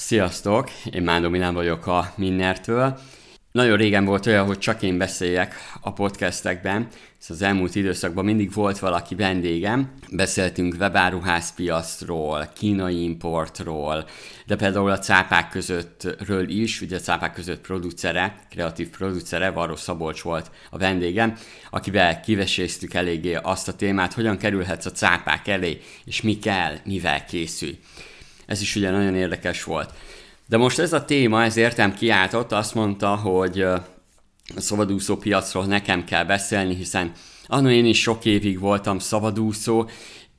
Sziasztok, én Mándó Milán vagyok a Minnertől. Nagyon régen volt olyan, hogy csak én beszéljek a podcastekben, szóval az elmúlt időszakban mindig volt valaki vendégem. Beszéltünk webáruházpiacról, kínai importról, de például a cápák közöttről is, ugye a cápák között producere, kreatív producere, Varó Szabolcs volt a vendégem, akivel kiveséztük eléggé azt a témát, hogyan kerülhetsz a cápák elé, és mi kell, mivel készülj. Ez is ugye nagyon érdekes volt. De most ez a téma, ez értem kiáltott, azt mondta, hogy a szabadúszó piacról nekem kell beszélni, hiszen annó én is sok évig voltam szabadúszó,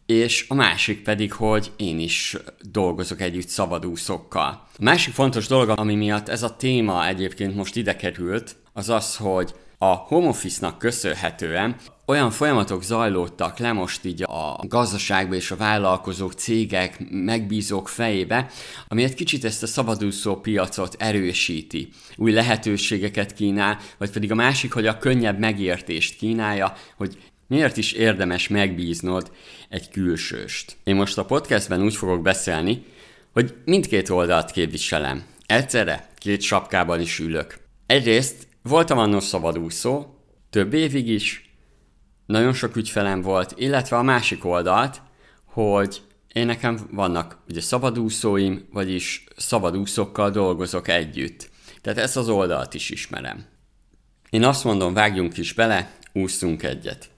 és a másik pedig, hogy én is dolgozok együtt szabadúszókkal. A másik fontos dolog, ami miatt ez a téma egyébként most ide került, az az, hogy a home office-nak köszönhetően olyan folyamatok zajlódtak le most így a gazdaságban és a vállalkozók, cégek, megbízók fejébe, ami egy kicsit ezt a szabadúszó piacot erősíti, új lehetőségeket kínál, vagy pedig a másik, hogy a könnyebb megértést kínálja, hogy miért is érdemes megbíznod egy külsőst. Én most a podcastben úgy fogok beszélni, hogy mindkét oldalt képviselem. Egyszerre két sapkában is ülök. Egyrészt voltam annó szabadúszó, több évig is, nagyon sok ügyfelem volt, illetve a másik oldalt, hogy én nekem vannak ugye szabadúszóim, vagyis szabadúszókkal dolgozok együtt. Tehát ezt az oldalt is ismerem. Én azt mondom, vágjunk is bele, úszunk egyet.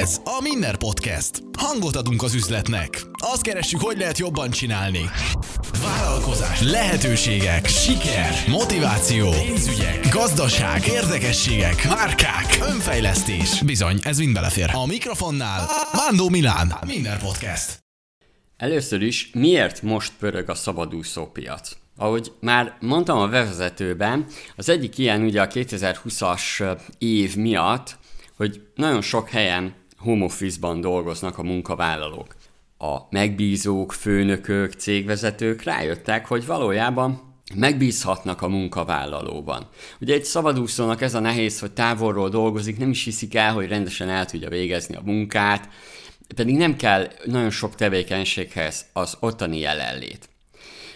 Ez a Minner Podcast. Hangot adunk az üzletnek. Azt keressük, hogy lehet jobban csinálni. Vállalkozás, lehetőségek, siker, motiváció, pénzügyek, gazdaság, érdekességek, márkák, önfejlesztés. Bizony, ez mind belefér. A mikrofonnál Mándó Milán. Minner Podcast. Először is, miért most pörög a szabadúszó piac? Ahogy már mondtam a bevezetőben, az egyik ilyen ugye a 2020-as év miatt, hogy nagyon sok helyen home office-ban dolgoznak a munkavállalók. A megbízók, főnökök, cégvezetők rájöttek, hogy valójában megbízhatnak a munkavállalóban. Ugye egy szabadúszónak ez a nehéz, hogy távolról dolgozik, nem is hiszik el, hogy rendesen el tudja végezni a munkát, pedig nem kell nagyon sok tevékenységhez az ottani jelenlét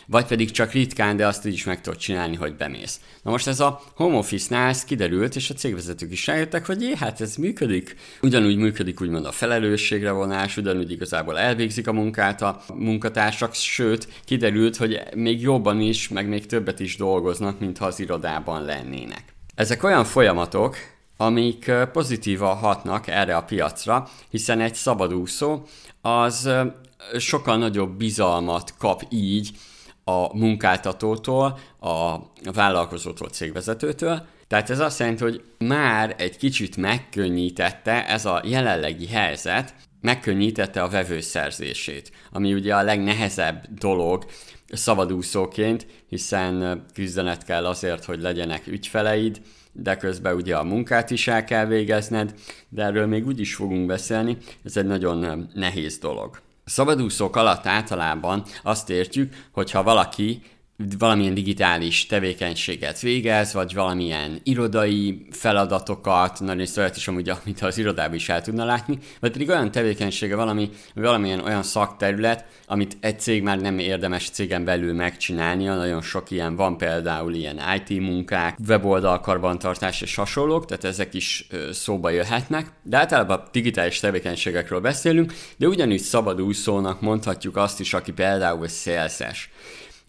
vagy pedig csak ritkán, de azt is meg tudod csinálni, hogy bemész. Na most ez a home office-nál ez kiderült, és a cégvezetők is rájöttek, hogy jé, hát ez működik. Ugyanúgy működik úgymond a felelősségre vonás, ugyanúgy igazából elvégzik a munkát a munkatársak, sőt, kiderült, hogy még jobban is, meg még többet is dolgoznak, mintha az irodában lennének. Ezek olyan folyamatok, amik pozitívan hatnak erre a piacra, hiszen egy szabadúszó az sokkal nagyobb bizalmat kap így, a munkáltatótól, a vállalkozótól, cégvezetőtől. Tehát ez azt jelenti, hogy már egy kicsit megkönnyítette ez a jelenlegi helyzet, megkönnyítette a vevőszerzését, ami ugye a legnehezebb dolog szabadúszóként, hiszen küzdenet kell azért, hogy legyenek ügyfeleid, de közben ugye a munkát is el kell végezned, de erről még úgy is fogunk beszélni, ez egy nagyon nehéz dolog. Szabadúszók alatt általában azt értjük, hogyha valaki valamilyen digitális tevékenységet végez, vagy valamilyen irodai feladatokat, nagyon olyat is amúgy, amit az irodában is el tudna látni, vagy pedig olyan tevékenysége valami, valamilyen olyan szakterület, amit egy cég már nem érdemes cégen belül megcsinálnia, nagyon sok ilyen van például ilyen IT munkák, weboldal karbantartás és hasonlók, tehát ezek is szóba jöhetnek, de általában digitális tevékenységekről beszélünk, de ugyanúgy szabadúszónak mondhatjuk azt is, aki például szélszes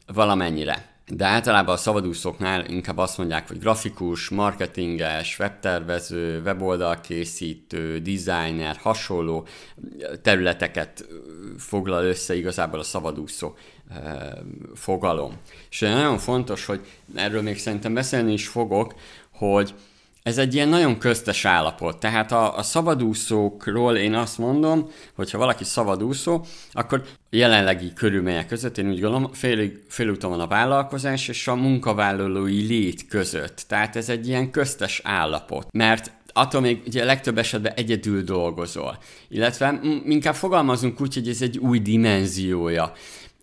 valamennyire. De általában a szabadúszóknál inkább azt mondják, hogy grafikus, marketinges, webtervező, weboldalkészítő, designer, hasonló területeket foglal össze igazából a szabadúszó fogalom. És nagyon fontos, hogy erről még szerintem beszélni is fogok, hogy ez egy ilyen nagyon köztes állapot. Tehát a, a szabadúszókról én azt mondom, hogy ha valaki szabadúszó, akkor jelenlegi körülmények között én úgy gondolom, fél, félúton van a vállalkozás és a munkavállalói lét között. Tehát ez egy ilyen köztes állapot. Mert attól még ugye legtöbb esetben egyedül dolgozol. Illetve inkább fogalmazunk úgy, hogy ez egy új dimenziója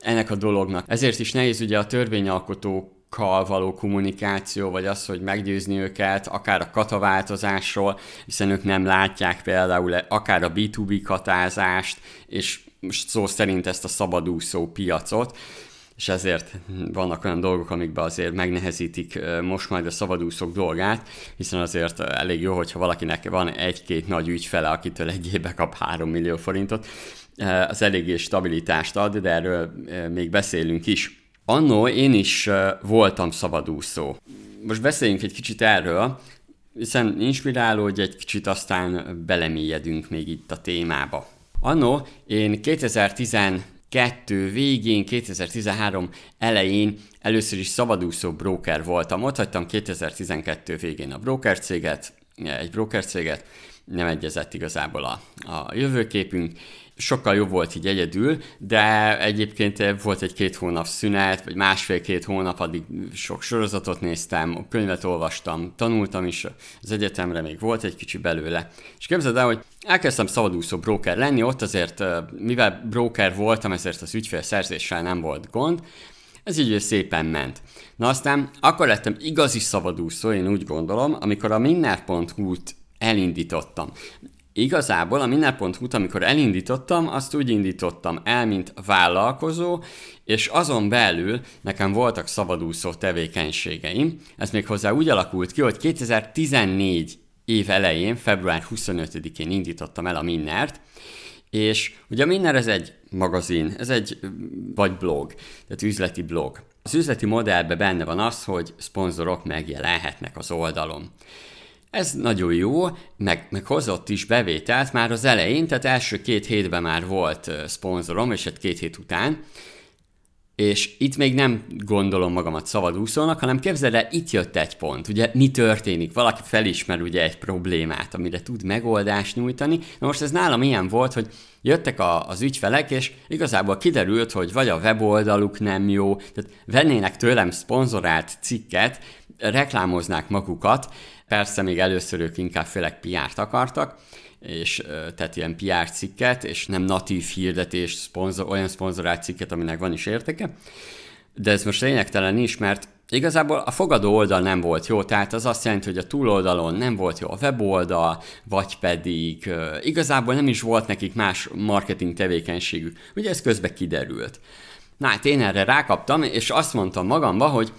ennek a dolognak. Ezért is nehéz ugye a törvényalkotó kal való kommunikáció, vagy az, hogy meggyőzni őket, akár a kataváltozásról, hiszen ők nem látják például akár a B2B katázást, és most szó szerint ezt a szabadúszó piacot, és ezért vannak olyan dolgok, amikben azért megnehezítik most majd a szabadúszók dolgát, hiszen azért elég jó, hogyha valakinek van egy-két nagy ügyfele, akitől egy évbe kap 3 millió forintot, az eléggé stabilitást ad, de erről még beszélünk is. Annó én is voltam szabadúszó. Most beszéljünk egy kicsit erről, hiszen inspiráló, hogy egy kicsit aztán belemélyedünk még itt a témába. Annó én 2012 végén, 2013 elején először is szabadúszó broker voltam. Ott hagytam 2012 végén a broker céget, egy broker céget, nem egyezett igazából a, a jövőképünk, sokkal jobb volt így egyedül, de egyébként volt egy két hónap szünet, vagy másfél-két hónap, addig sok sorozatot néztem, könyvet olvastam, tanultam is az egyetemre, még volt egy kicsi belőle. És képzeld el, hogy elkezdtem szabadúszó broker lenni, ott azért, mivel broker voltam, ezért az ügyfélszerzéssel nem volt gond, ez így szépen ment. Na aztán akkor lettem igazi szabadúszó, én úgy gondolom, amikor a minner.hu-t elindítottam. Igazából a Minner.hu-t, amikor elindítottam, azt úgy indítottam el, mint vállalkozó, és azon belül nekem voltak szabadúszó tevékenységeim. Ez még hozzá úgy alakult ki, hogy 2014 év elején, február 25-én indítottam el a Minnert, és ugye a Minner ez egy magazin, ez egy vagy blog, tehát üzleti blog. Az üzleti modellben benne van az, hogy szponzorok megjelenhetnek az oldalon. Ez nagyon jó, meg, meg hozott is bevételt már az elején, tehát első két hétben már volt szponzorom, és egy két hét után, és itt még nem gondolom magamat szabadúszónak, hanem képzeld el, itt jött egy pont. Ugye mi történik? Valaki felismer ugye egy problémát, amire tud megoldást nyújtani. Na most ez nálam ilyen volt, hogy jöttek a, az ügyfelek, és igazából kiderült, hogy vagy a weboldaluk nem jó, tehát vennének tőlem szponzorált cikket, reklámoznák magukat, Persze még először ők inkább főleg PR-t akartak, és tehát ilyen PR cikket, és nem natív hirdetés, szponzor, olyan szponzorált cikket, aminek van is értéke. De ez most lényegtelen is, mert Igazából a fogadó oldal nem volt jó, tehát az azt jelenti, hogy a túloldalon nem volt jó a weboldal, vagy pedig igazából nem is volt nekik más marketing tevékenységük. Ugye ez közben kiderült. Na hát én erre rákaptam, és azt mondtam magamba, hogy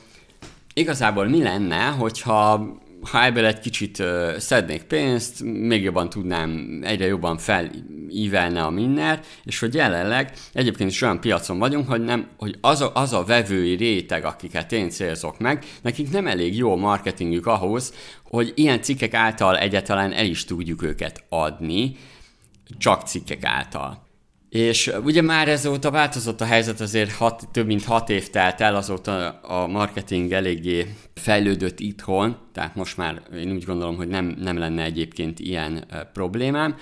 igazából mi lenne, hogyha ha ebből egy kicsit szednék pénzt, még jobban tudnám, egyre jobban felívelne a minner, és hogy jelenleg egyébként is olyan piacon vagyunk, hogy, nem, hogy az, a, az a vevői réteg, akiket én célzok meg, nekik nem elég jó marketingük ahhoz, hogy ilyen cikkek által egyáltalán el is tudjuk őket adni, csak cikkek által. És ugye már ezóta változott a helyzet, azért hat, több mint hat év telt el, azóta a marketing eléggé fejlődött itthon, tehát most már én úgy gondolom, hogy nem, nem lenne egyébként ilyen e, problémám.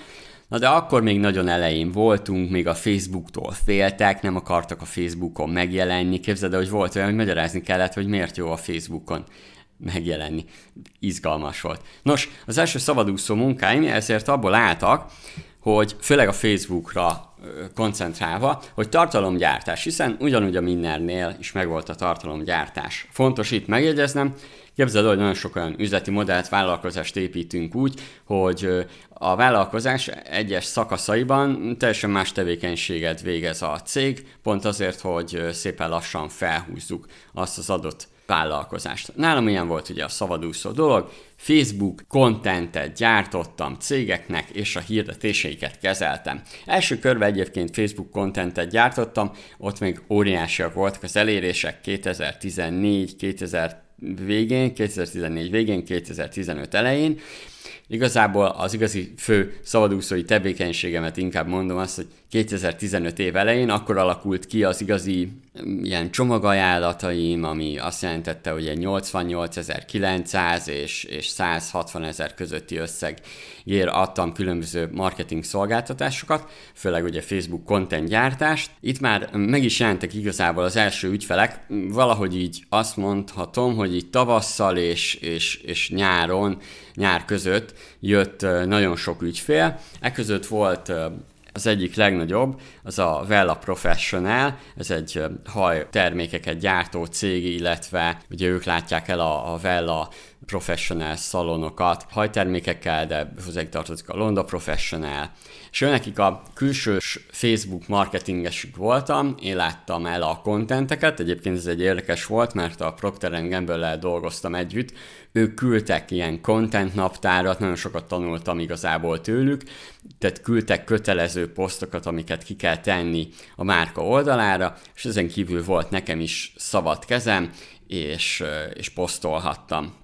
Na de akkor még nagyon elején voltunk, még a Facebooktól féltek, nem akartak a Facebookon megjelenni. Képzeld, hogy volt olyan, hogy magyarázni kellett, hogy miért jó a Facebookon megjelenni. Izgalmas volt. Nos, az első szabadúszó munkáim ezért abból álltak, hogy főleg a Facebookra koncentrálva, hogy tartalomgyártás, hiszen ugyanúgy a mindennél is megvolt a tartalomgyártás. Fontos itt megjegyeznem, Képzeld, hogy nagyon sok olyan üzleti modellt, vállalkozást építünk úgy, hogy a vállalkozás egyes szakaszaiban teljesen más tevékenységet végez a cég, pont azért, hogy szépen lassan felhúzzuk azt az adott vállalkozást. Nálam ilyen volt ugye a szabadúszó dolog, Facebook kontentet gyártottam cégeknek, és a hirdetéseiket kezeltem. Első körben egyébként Facebook kontentet gyártottam, ott még óriásiak voltak az elérések 2014, 2000 végén, 2014 végén, 2015 elején, Igazából az igazi fő szabadúszói tevékenységemet inkább mondom azt, hogy 2015 év elején akkor alakult ki az igazi mm, ilyen csomagajánlataim, ami azt jelentette, hogy egy 88.900 és, és 160 ezer közötti összegért adtam különböző marketing szolgáltatásokat, főleg ugye Facebook content gyártást. Itt már meg is jelentek igazából az első ügyfelek, valahogy így azt mondhatom, hogy így tavasszal és, és, és nyáron, nyár között jött nagyon sok ügyfél. Eközött volt Az egyik legnagyobb, az a Vella Professional, ez egy haj termékeket gyártó cég, illetve ugye ők látják el a, a Vella professional szalonokat. Hajtermékekkel, de hozzájuk tartozik a Londa Professional, és ő nekik a külsős Facebook marketingesük voltam, én láttam el a kontenteket, egyébként ez egy érdekes volt, mert a Procter gamble dolgoztam együtt, ők küldtek ilyen content naptárat, nagyon sokat tanultam igazából tőlük, tehát küldtek kötelező posztokat, amiket ki kell tenni a márka oldalára, és ezen kívül volt nekem is szabad kezem, és, és posztolhattam.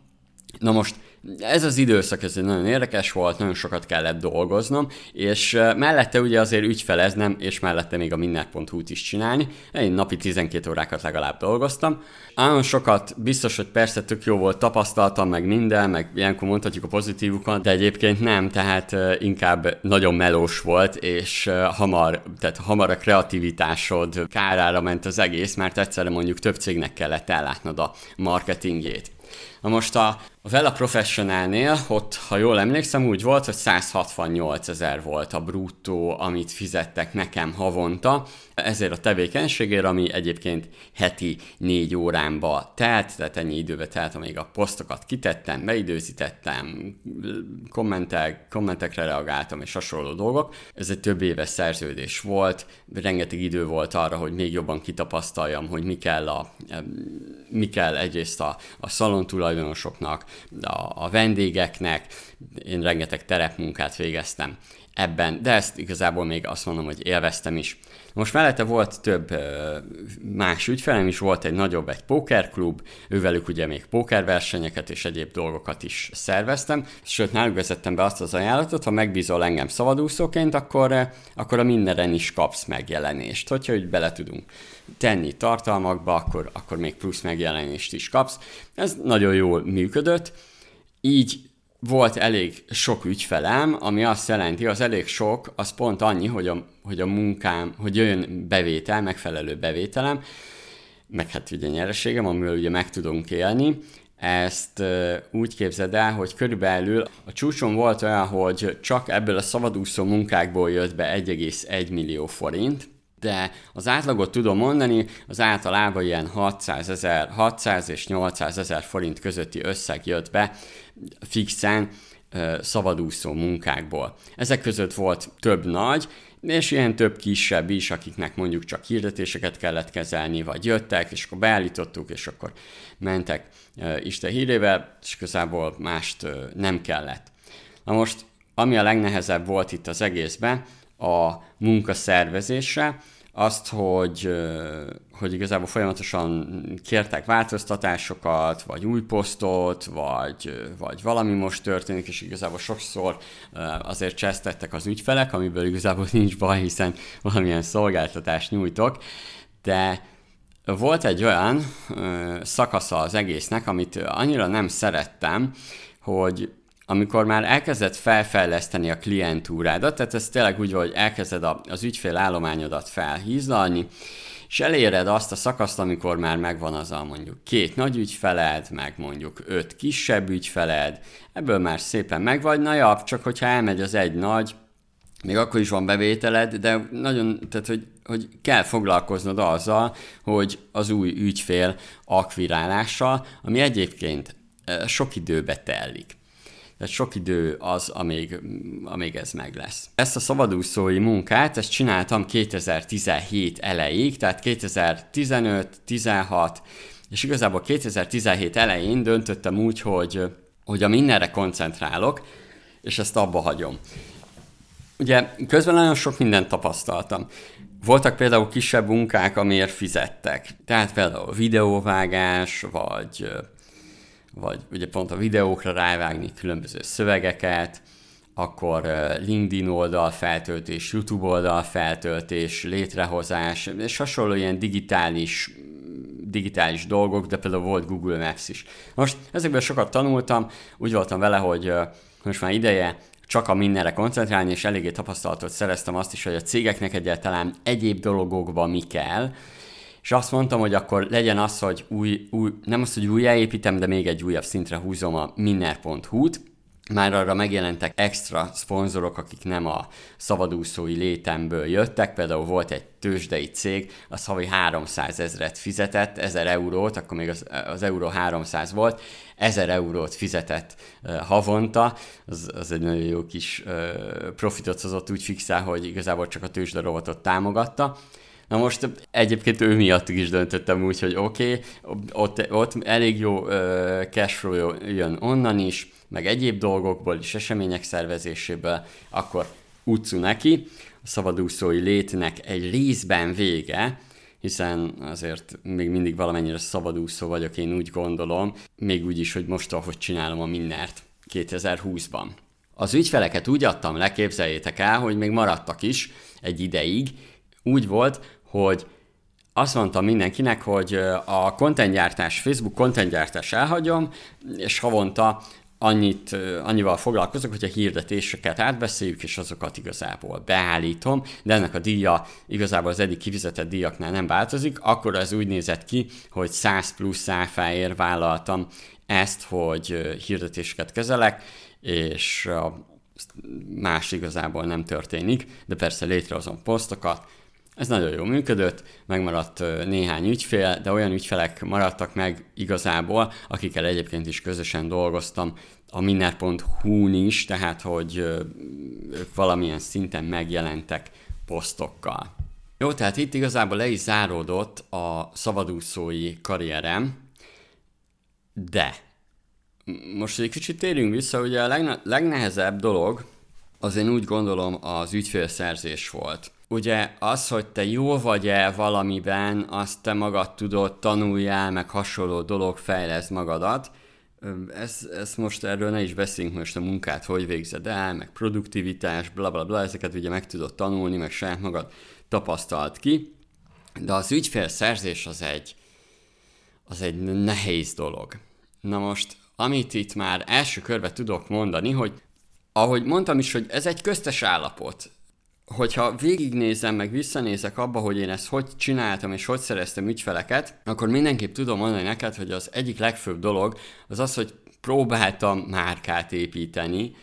Na most ez az időszak, ez nagyon érdekes volt, nagyon sokat kellett dolgoznom, és mellette ugye azért ügyfeleznem, és mellette még a minner.hu-t is csinálni. Én napi 12 órákat legalább dolgoztam. Nagyon sokat, biztos, hogy persze tök jó volt, tapasztaltam meg minden, meg ilyenkor mondhatjuk a pozitívukat, de egyébként nem, tehát inkább nagyon melós volt, és hamar, tehát hamar a kreativitásod kárára ment az egész, mert egyszerre mondjuk több cégnek kellett ellátnod a marketingjét. Na most a, a Vela Professionalnél, ott, ha jól emlékszem, úgy volt, hogy 168 ezer volt a bruttó, amit fizettek nekem havonta, ezért a tevékenységért, ami egyébként heti négy órámba telt, tehát ennyi időbe telt, amíg a posztokat kitettem, beidőzítettem, kommentek, kommentekre reagáltam és hasonló dolgok. Ez egy több éves szerződés volt, rengeteg idő volt arra, hogy még jobban kitapasztaljam, hogy mi kell, a, mi kell egyrészt a, a szalon tulajdonosoknak, a, a vendégeknek, én rengeteg terepmunkát végeztem ebben, de ezt igazából még azt mondom, hogy élveztem is. Most mellette volt több más ügyfelem is, volt egy nagyobb, egy pókerklub, ővelük ugye még pókerversenyeket és egyéb dolgokat is szerveztem, sőt náluk vezettem be azt az ajánlatot, ha megbízol engem szabadúszóként, akkor, akkor a mindenen is kapsz megjelenést. Hogyha úgy bele tudunk tenni tartalmakba, akkor, akkor még plusz megjelenést is kapsz. Ez nagyon jól működött, így volt elég sok ügyfelem, ami azt jelenti, az elég sok, az pont annyi, hogy a, hogy a munkám, hogy jön bevétel, megfelelő bevételem, meg hát ugye nyereségem, amivel ugye meg tudunk élni, ezt úgy képzeld el, hogy körülbelül a csúcson volt olyan, hogy csak ebből a szabadúszó munkákból jött be 1,1 millió forint, de az átlagot tudom mondani, az általában ilyen 600, ezer, 600 és 800 ezer forint közötti összeg jött be fixen szabadúszó munkákból. Ezek között volt több nagy, és ilyen több kisebb is, akiknek mondjuk csak hirdetéseket kellett kezelni, vagy jöttek, és akkor beállítottuk, és akkor mentek Isten hírével, és igazából mást nem kellett. Na most, ami a legnehezebb volt itt az egészben, a munkaszervezése, azt, hogy, hogy igazából folyamatosan kértek változtatásokat, vagy új posztot, vagy, vagy valami most történik, és igazából sokszor azért csesztettek az ügyfelek, amiből igazából nincs baj, hiszen valamilyen szolgáltatást nyújtok, de volt egy olyan szakasza az egésznek, amit annyira nem szerettem, hogy amikor már elkezded felfejleszteni a klientúrádat, tehát ez tényleg úgy, hogy elkezded az ügyfél állományodat felhízlalni, és eléred azt a szakaszt, amikor már megvan az a mondjuk két nagy ügyfeled, meg mondjuk öt kisebb ügyfeled, ebből már szépen megvagy, na ja, csak hogyha elmegy az egy nagy, még akkor is van bevételed, de nagyon, tehát hogy, hogy kell foglalkoznod azzal, hogy az új ügyfél akvirálással, ami egyébként eh, sok időbe telik. Tehát sok idő az, amíg, amíg ez meg lesz. Ezt a szabadúszói munkát, ezt csináltam 2017 elejéig, tehát 2015, 16, és igazából 2017 elején döntöttem úgy, hogy, hogy a mindenre koncentrálok, és ezt abba hagyom. Ugye közben nagyon sok mindent tapasztaltam. Voltak például kisebb munkák, amiért fizettek. Tehát például videóvágás, vagy vagy ugye pont a videókra rávágni különböző szövegeket, akkor LinkedIn oldal feltöltés, YouTube oldal feltöltés, létrehozás, és hasonló ilyen digitális digitális dolgok, de például volt Google Maps is. Most ezekből sokat tanultam, úgy voltam vele, hogy most már ideje csak a mindenre koncentrálni, és eléggé tapasztalatot szereztem azt is, hogy a cégeknek egyáltalán egyéb dologokban mi kell, és azt mondtam, hogy akkor legyen az, hogy új, új nem az, hogy újjáépítem, de még egy újabb szintre húzom a minner.hu-t, már arra megjelentek extra szponzorok, akik nem a szabadúszói létemből jöttek, például volt egy tőzsdei cég, az havi 300 ezeret fizetett, 1000 eurót, akkor még az, az euró 300 volt, 1000 eurót fizetett uh, havonta, az, az egy nagyon jó kis uh, profitot hozott úgy fixál, hogy igazából csak a tőzsde rovatot támogatta, Na most egyébként ő miatt is döntöttem úgy, hogy oké, okay, ott, ott elég jó uh, cashflow jön onnan is, meg egyéb dolgokból is, események szervezéséből, akkor utcu neki, a szabadúszói létnek egy részben vége, hiszen azért még mindig valamennyire szabadúszó vagyok, én úgy gondolom, még úgy is, hogy most ahogy csinálom a Minnert 2020-ban. Az ügyfeleket úgy adtam le, képzeljétek el, hogy még maradtak is egy ideig. Úgy volt, hogy azt mondtam mindenkinek, hogy a kontentgyártás, Facebook kontentgyártás elhagyom, és havonta annyit, annyival foglalkozok, hogy a hirdetéseket átbeszéljük, és azokat igazából beállítom, de ennek a díja igazából az eddig kifizetett díjaknál nem változik, akkor ez úgy nézett ki, hogy 100 plusz áfáért vállaltam ezt, hogy hirdetéseket kezelek, és más igazából nem történik, de persze létrehozom posztokat, ez nagyon jól működött, megmaradt néhány ügyfél, de olyan ügyfelek maradtak meg igazából, akikkel egyébként is közösen dolgoztam a minner.hu-n is, tehát hogy ők valamilyen szinten megjelentek posztokkal. Jó, tehát itt igazából le is záródott a szabadúszói karrierem, de most egy kicsit térjünk vissza, ugye a legne- legnehezebb dolog, az én úgy gondolom az ügyfélszerzés volt ugye az, hogy te jó vagy-e valamiben, azt te magad tudod, tanuljál, meg hasonló dolog, fejlesz magadat. Ez, ez most erről ne is beszéljünk most a munkát, hogy végzed el, meg produktivitás, bla bla bla, ezeket ugye meg tudod tanulni, meg saját magad tapasztalt ki, de az ügyfélszerzés az egy, az egy nehéz dolog. Na most, amit itt már első körbe tudok mondani, hogy ahogy mondtam is, hogy ez egy köztes állapot hogyha végignézem, meg visszanézek abba, hogy én ezt hogy csináltam, és hogy szereztem ügyfeleket, akkor mindenképp tudom mondani neked, hogy az egyik legfőbb dolog az az, hogy próbáltam márkát építeni,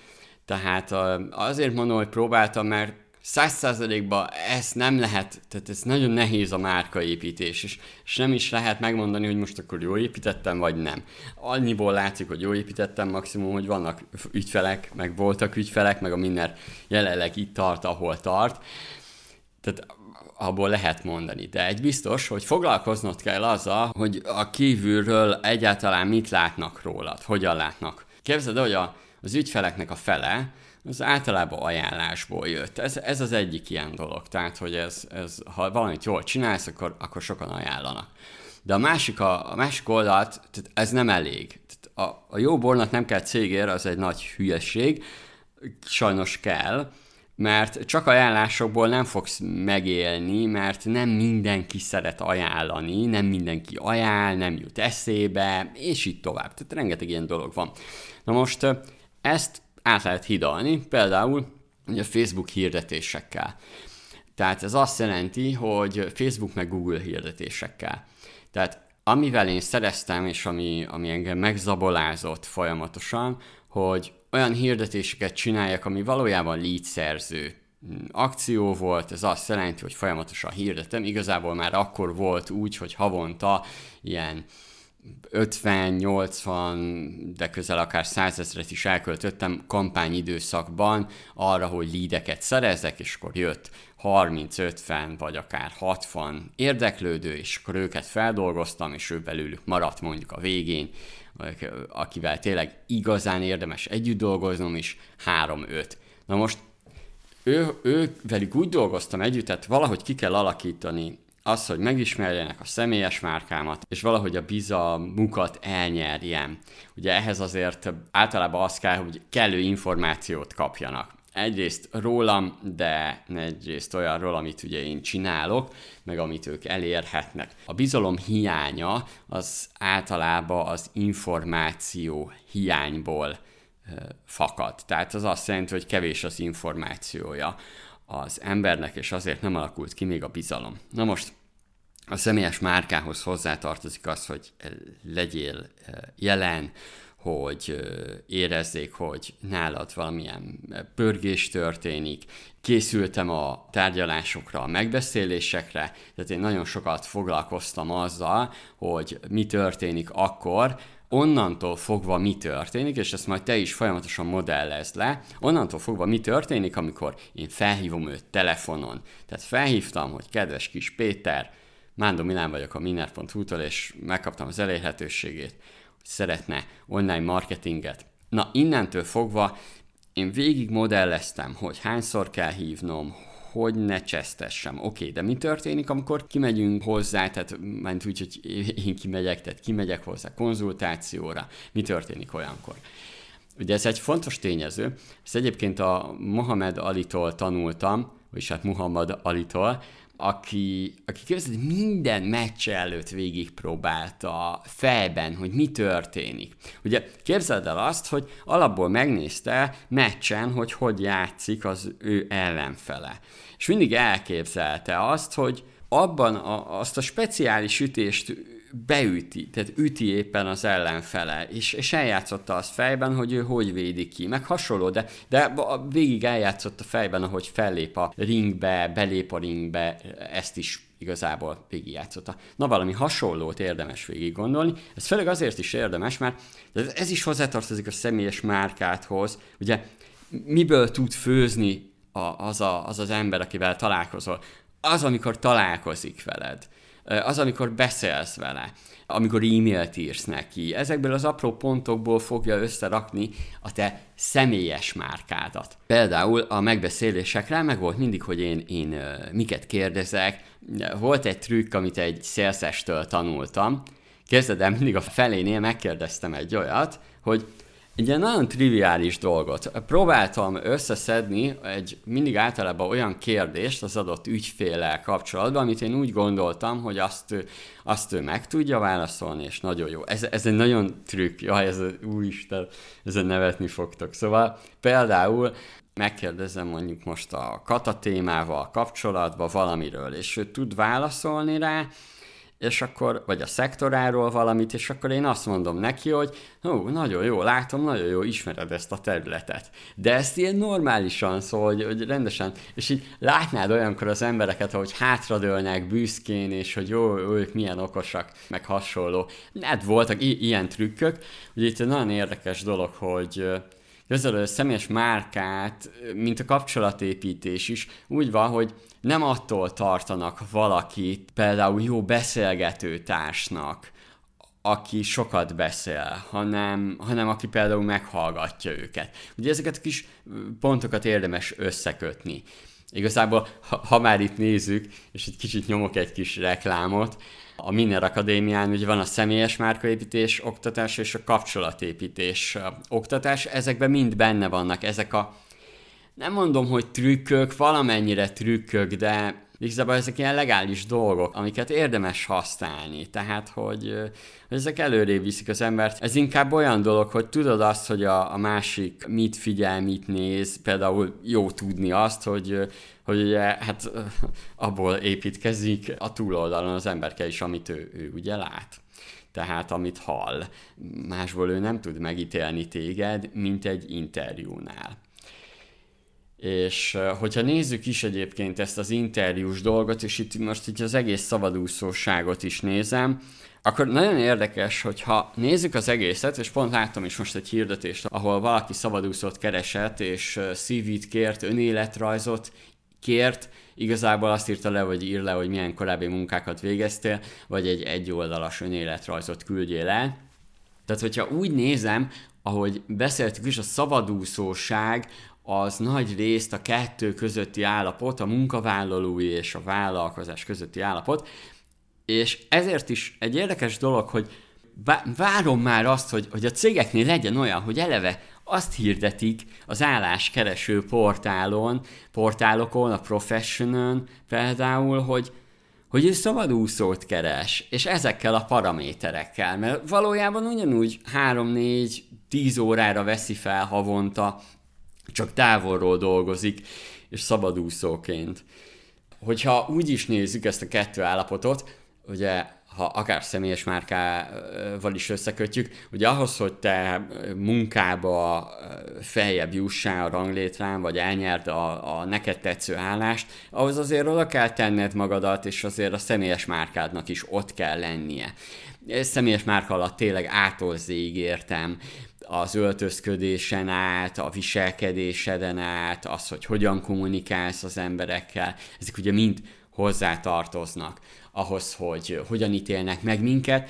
tehát azért mondom, hogy próbáltam, mert száz százalékban ezt nem lehet, tehát ez nagyon nehéz a márkaépítés, és, és nem is lehet megmondani, hogy most akkor jól építettem, vagy nem. Annyiból látszik, hogy jól építettem, maximum, hogy vannak ügyfelek, meg voltak ügyfelek, meg a minden jelenleg itt tart, ahol tart. Tehát abból lehet mondani. De egy biztos, hogy foglalkoznod kell azzal, hogy a kívülről egyáltalán mit látnak rólad, hogyan látnak. Képzeld, hogy a, az ügyfeleknek a fele, az általában ajánlásból jött. Ez, ez az egyik ilyen dolog. Tehát, hogy ez, ez, ha valamit jól csinálsz, akkor, akkor sokan ajánlanak. De a másik, a, a másik oldalt, tehát ez nem elég. Tehát a, a jó bornak nem kell cégér, az egy nagy hülyeség, sajnos kell, mert csak ajánlásokból nem fogsz megélni, mert nem mindenki szeret ajánlani, nem mindenki ajánl, nem jut eszébe, és így tovább. Tehát rengeteg ilyen dolog van. Na most ezt át lehet hidalni, például ugye Facebook hirdetésekkel. Tehát ez azt jelenti, hogy Facebook meg Google hirdetésekkel. Tehát amivel én szereztem, és ami, ami engem megzabolázott folyamatosan, hogy olyan hirdetéseket csináljak, ami valójában lead szerző akció volt, ez azt jelenti, hogy folyamatosan hirdetem. Igazából már akkor volt úgy, hogy havonta ilyen 50-80, de közel akár 100 ezeret is elköltöttem kampányidőszakban arra, hogy lídeket szerezzek, és akkor jött 30-50 vagy akár 60 érdeklődő, és akkor őket feldolgoztam, és ő belőlük maradt mondjuk a végén, akivel tényleg igazán érdemes együtt dolgoznom is, 3-5. Na most ő, ő velük úgy dolgoztam együtt, tehát valahogy ki kell alakítani az, hogy megismerjenek a személyes márkámat, és valahogy a bizalmukat elnyerjem. Ugye ehhez azért általában az kell, hogy kellő információt kapjanak. Egyrészt rólam, de egyrészt olyanról, amit ugye én csinálok, meg amit ők elérhetnek. A bizalom hiánya az általában az információ hiányból fakad. Tehát az azt jelenti, hogy kevés az információja az embernek, és azért nem alakult ki még a bizalom. Na most a személyes márkához hozzátartozik az, hogy legyél jelen, hogy érezzék, hogy nálad valamilyen pörgés történik, készültem a tárgyalásokra, a megbeszélésekre, tehát én nagyon sokat foglalkoztam azzal, hogy mi történik akkor, onnantól fogva mi történik, és ezt majd te is folyamatosan modellezd le, onnantól fogva mi történik, amikor én felhívom őt telefonon. Tehát felhívtam, hogy kedves kis Péter, Mándó Milán vagyok a miner.hu-tól, és megkaptam az elérhetőségét, hogy szeretne online marketinget. Na, innentől fogva én végig modelleztem, hogy hányszor kell hívnom, hogy ne csesztessem. Oké, okay, de mi történik, amikor kimegyünk hozzá, tehát ment úgy, hogy én kimegyek, tehát kimegyek hozzá konzultációra, mi történik olyankor? Ugye ez egy fontos tényező, ezt egyébként a Mohamed Alitól tanultam, vagyis hát Muhammad Alitól, aki, aki képzeld, minden meccs előtt végigpróbálta fejben, hogy mi történik. Ugye képzeld el azt, hogy alapból megnézte meccsen, hogy hogy játszik az ő ellenfele. És mindig elképzelte azt, hogy abban a, azt a speciális ütést beüti, tehát üti éppen az ellenfele, és, és eljátszotta azt fejben, hogy ő hogy védi ki, meg hasonló, de, de végig eljátszotta fejben, ahogy fellép a ringbe, belép a ringbe, ezt is igazából végigjátszotta. Na valami hasonlót érdemes végig gondolni, ez főleg azért is érdemes, mert ez is hozzátartozik a személyes márkáthoz, ugye miből tud főzni a, az, a, az az ember, akivel találkozol? Az, amikor találkozik veled az, amikor beszélsz vele, amikor e-mailt írsz neki. Ezekből az apró pontokból fogja összerakni a te személyes márkádat. Például a megbeszélésekre meg volt mindig, hogy én, én miket kérdezek. Volt egy trükk, amit egy szélszestől tanultam. Kezdedem mindig a felénél megkérdeztem egy olyat, hogy egy ilyen nagyon triviális dolgot. Próbáltam összeszedni egy mindig általában olyan kérdést az adott ügyféllel kapcsolatban, amit én úgy gondoltam, hogy azt, azt ő meg tudja válaszolni, és nagyon jó. Ez, ez egy nagyon trükk, jaj, ez úristen, ezen nevetni fogtok. Szóval például megkérdezem mondjuk most a kata témával kapcsolatban valamiről, és ő tud válaszolni rá, és akkor, vagy a szektoráról valamit, és akkor én azt mondom neki, hogy ó, nagyon jó, látom, nagyon jó, ismered ezt a területet. De ezt ilyen normálisan, szóval, hogy, hogy rendesen, és így látnád olyankor az embereket, hogy hátradőlnek büszkén, és hogy jó, ők milyen okosak, meg hasonló. Hát voltak i- ilyen trükkök, ugye itt egy nagyon érdekes dolog, hogy Igazából a személyes márkát, mint a kapcsolatépítés is, úgy van, hogy nem attól tartanak valakit például jó beszélgető társnak, aki sokat beszél, hanem, hanem aki például meghallgatja őket. Ugye ezeket a kis pontokat érdemes összekötni. Igazából, ha, ha már itt nézzük, és egy kicsit nyomok egy kis reklámot, a Miner Akadémián ugye van a személyes márkaépítés oktatás és a kapcsolatépítés oktatás, ezekben mind benne vannak ezek a nem mondom, hogy trükkök, valamennyire trükkök, de igazából ezek ilyen legális dolgok, amiket érdemes használni. Tehát, hogy, hogy ezek előrébb viszik az embert. Ez inkább olyan dolog, hogy tudod azt, hogy a, a másik mit figyel, mit néz. Például jó tudni azt, hogy, hogy ugye, hát abból építkezik a túloldalon az emberke is, amit ő, ő ugye lát tehát amit hall. Másból ő nem tud megítélni téged, mint egy interjúnál. És hogyha nézzük is egyébként ezt az interjús dolgot, és itt most így az egész szabadúszóságot is nézem, akkor nagyon érdekes, hogyha nézzük az egészet, és pont láttam is most egy hirdetést, ahol valaki szabadúszót keresett, és CV-t kért, önéletrajzot kért, igazából azt írta le, vagy ír le, hogy milyen korábbi munkákat végeztél, vagy egy egyoldalas önéletrajzot küldjél el. Tehát, hogyha úgy nézem, ahogy beszéltük is, a szabadúszóság az nagy részt a kettő közötti állapot, a munkavállalói és a vállalkozás közötti állapot, és ezért is egy érdekes dolog, hogy várom már azt, hogy, hogy a cégeknél legyen olyan, hogy eleve azt hirdetik az álláskereső portálon, portálokon, a Professionon például, hogy, hogy ő szabadúszót keres, és ezekkel a paraméterekkel, mert valójában ugyanúgy 3-4-10 órára veszi fel havonta csak távolról dolgozik, és szabadúszóként. Hogyha úgy is nézzük ezt a kettő állapotot, ugye ha akár személyes márkával is összekötjük, ugye ahhoz, hogy te munkába feljebb jussál a ranglétrán, vagy elnyerd a, a neked tetsző állást, ahhoz azért oda kell tenned magadat, és azért a személyes márkádnak is ott kell lennie. Személyes márka alatt tényleg ától értem, az öltözködésen át, a viselkedéseden át, az, hogy hogyan kommunikálsz az emberekkel, ezek ugye mind hozzá tartoznak ahhoz, hogy hogyan ítélnek meg minket,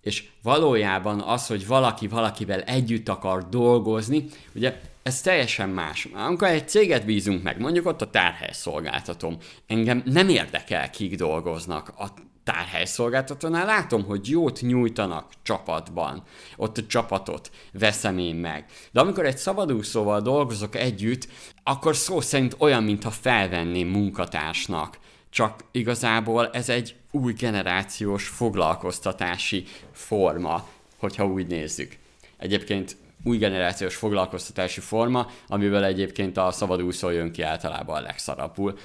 és valójában az, hogy valaki valakivel együtt akar dolgozni, ugye ez teljesen más. Amikor egy céget bízunk meg, mondjuk ott a tárhelyszolgáltatom, engem nem érdekel, kik dolgoznak a tárhelyszolgáltatónál látom, hogy jót nyújtanak csapatban, ott a csapatot veszem én meg. De amikor egy szabadúszóval dolgozok együtt, akkor szó szerint olyan, mintha felvenném munkatársnak. Csak igazából ez egy új generációs foglalkoztatási forma, hogyha úgy nézzük. Egyébként új generációs foglalkoztatási forma, amiből egyébként a szabadúszó jön ki általában a legszarabbul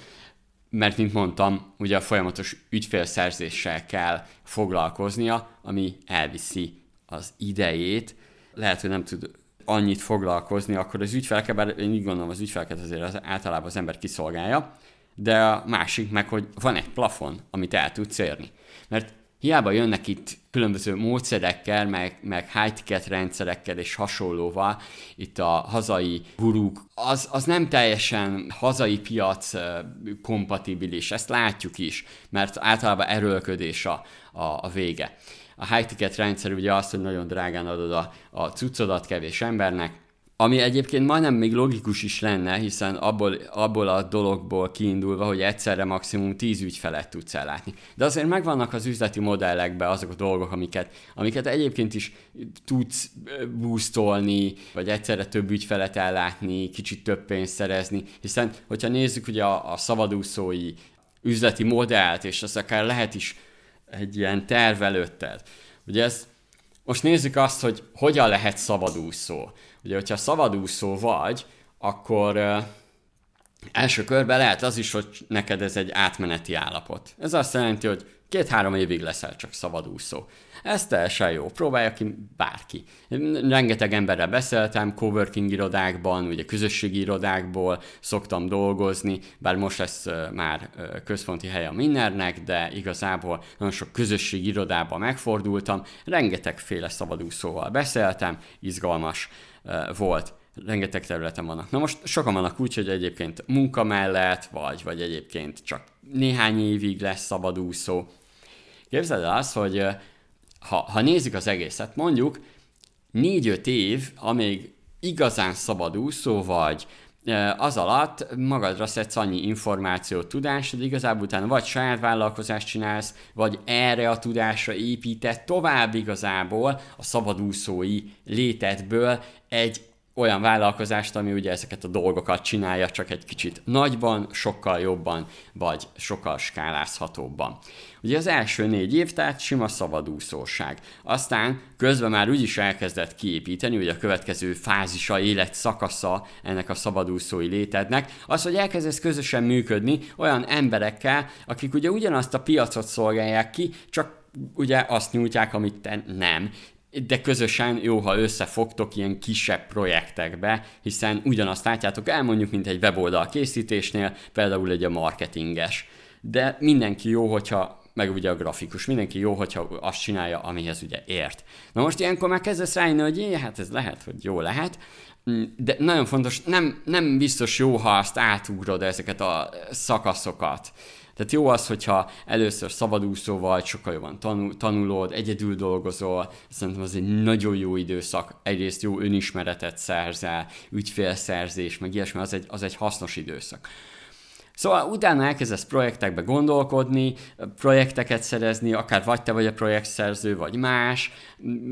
mert mint mondtam, ugye a folyamatos ügyfélszerzéssel kell foglalkoznia, ami elviszi az idejét. Lehet, hogy nem tud annyit foglalkozni, akkor az ügyfelkel, bár én úgy gondolom, az ügyfeleket azért az, általában az ember kiszolgálja, de a másik meg, hogy van egy plafon, amit el tudsz érni. Mert hiába jönnek itt különböző módszerekkel, meg, meg high-ticket rendszerekkel és hasonlóval, itt a hazai gurúk, az, az nem teljesen hazai piac kompatibilis, ezt látjuk is, mert általában erőlködés a, a, a vége. A high-ticket rendszer ugye azt, hogy nagyon drágán adod a, a cuccodat kevés embernek, ami egyébként majdnem még logikus is lenne, hiszen abból, abból a dologból kiindulva, hogy egyszerre maximum 10 ügyfelet tudsz ellátni. De azért megvannak az üzleti modellekben azok a dolgok, amiket, amiket egyébként is tudsz boostolni, vagy egyszerre több ügyfelet ellátni, kicsit több pénzt szerezni, hiszen hogyha nézzük ugye a, a szabadúszói üzleti modellt, és az akár lehet is egy ilyen terv előtted. Ugye ez, most nézzük azt, hogy hogyan lehet szabadúszó. Ugye, hogyha szabadúszó vagy, akkor első körben lehet az is, hogy neked ez egy átmeneti állapot. Ez azt jelenti, hogy két-három évig leszel csak szabadúszó. Ez teljesen jó, próbálja ki bárki. Rengeteg emberrel beszéltem, coworking irodákban, ugye közösségi irodákból szoktam dolgozni, bár most ez már központi hely a Minnernek, de igazából nagyon sok közösségi irodában megfordultam, rengetegféle szabadúszóval beszéltem, izgalmas volt rengeteg területen vannak. Na most sokan vannak úgy, hogy egyébként munka mellett, vagy, vagy egyébként csak néhány évig lesz szabadúszó. Képzeld el azt, hogy ha, ha nézzük az egészet, mondjuk 4-5 év, amíg igazán szabadúszó vagy, az alatt magadra szedsz annyi információt, tudást, hogy igazából utána vagy saját vállalkozást csinálsz, vagy erre a tudásra épített tovább igazából a szabadúszói létedből egy olyan vállalkozást, ami ugye ezeket a dolgokat csinálja, csak egy kicsit nagyban, sokkal jobban, vagy sokkal skálázhatóbban. Ugye az első négy év, tehát sima szabadúszóság. Aztán közben már úgyis elkezdett kiépíteni, ugye a következő fázisa, élet szakasza ennek a szabadúszói létednek, az, hogy elkezdesz közösen működni olyan emberekkel, akik ugye ugyanazt a piacot szolgálják ki, csak ugye azt nyújtják, amit te nem de közösen jó, ha összefogtok ilyen kisebb projektekbe, hiszen ugyanazt látjátok el mondjuk, mint egy weboldal készítésnél, például egy a marketinges. De mindenki jó, hogyha meg ugye a grafikus, mindenki jó, hogyha azt csinálja, amihez ugye ért. Na most ilyenkor már kezdesz rájönni, hogy jé, hát ez lehet, hogy jó lehet, de nagyon fontos, nem, nem biztos jó, ha azt átugrod ezeket a szakaszokat. Tehát jó az, hogyha először szabadúszó vagy, sokkal jobban tanul, tanulod, egyedül dolgozol, szerintem az egy nagyon jó időszak, egyrészt jó önismeretet szerzel, ügyfélszerzés, meg ilyesmi, az egy, az egy hasznos időszak. Szóval utána elkezdesz projektekbe gondolkodni, projekteket szerezni, akár vagy te vagy a projektszerző, vagy más,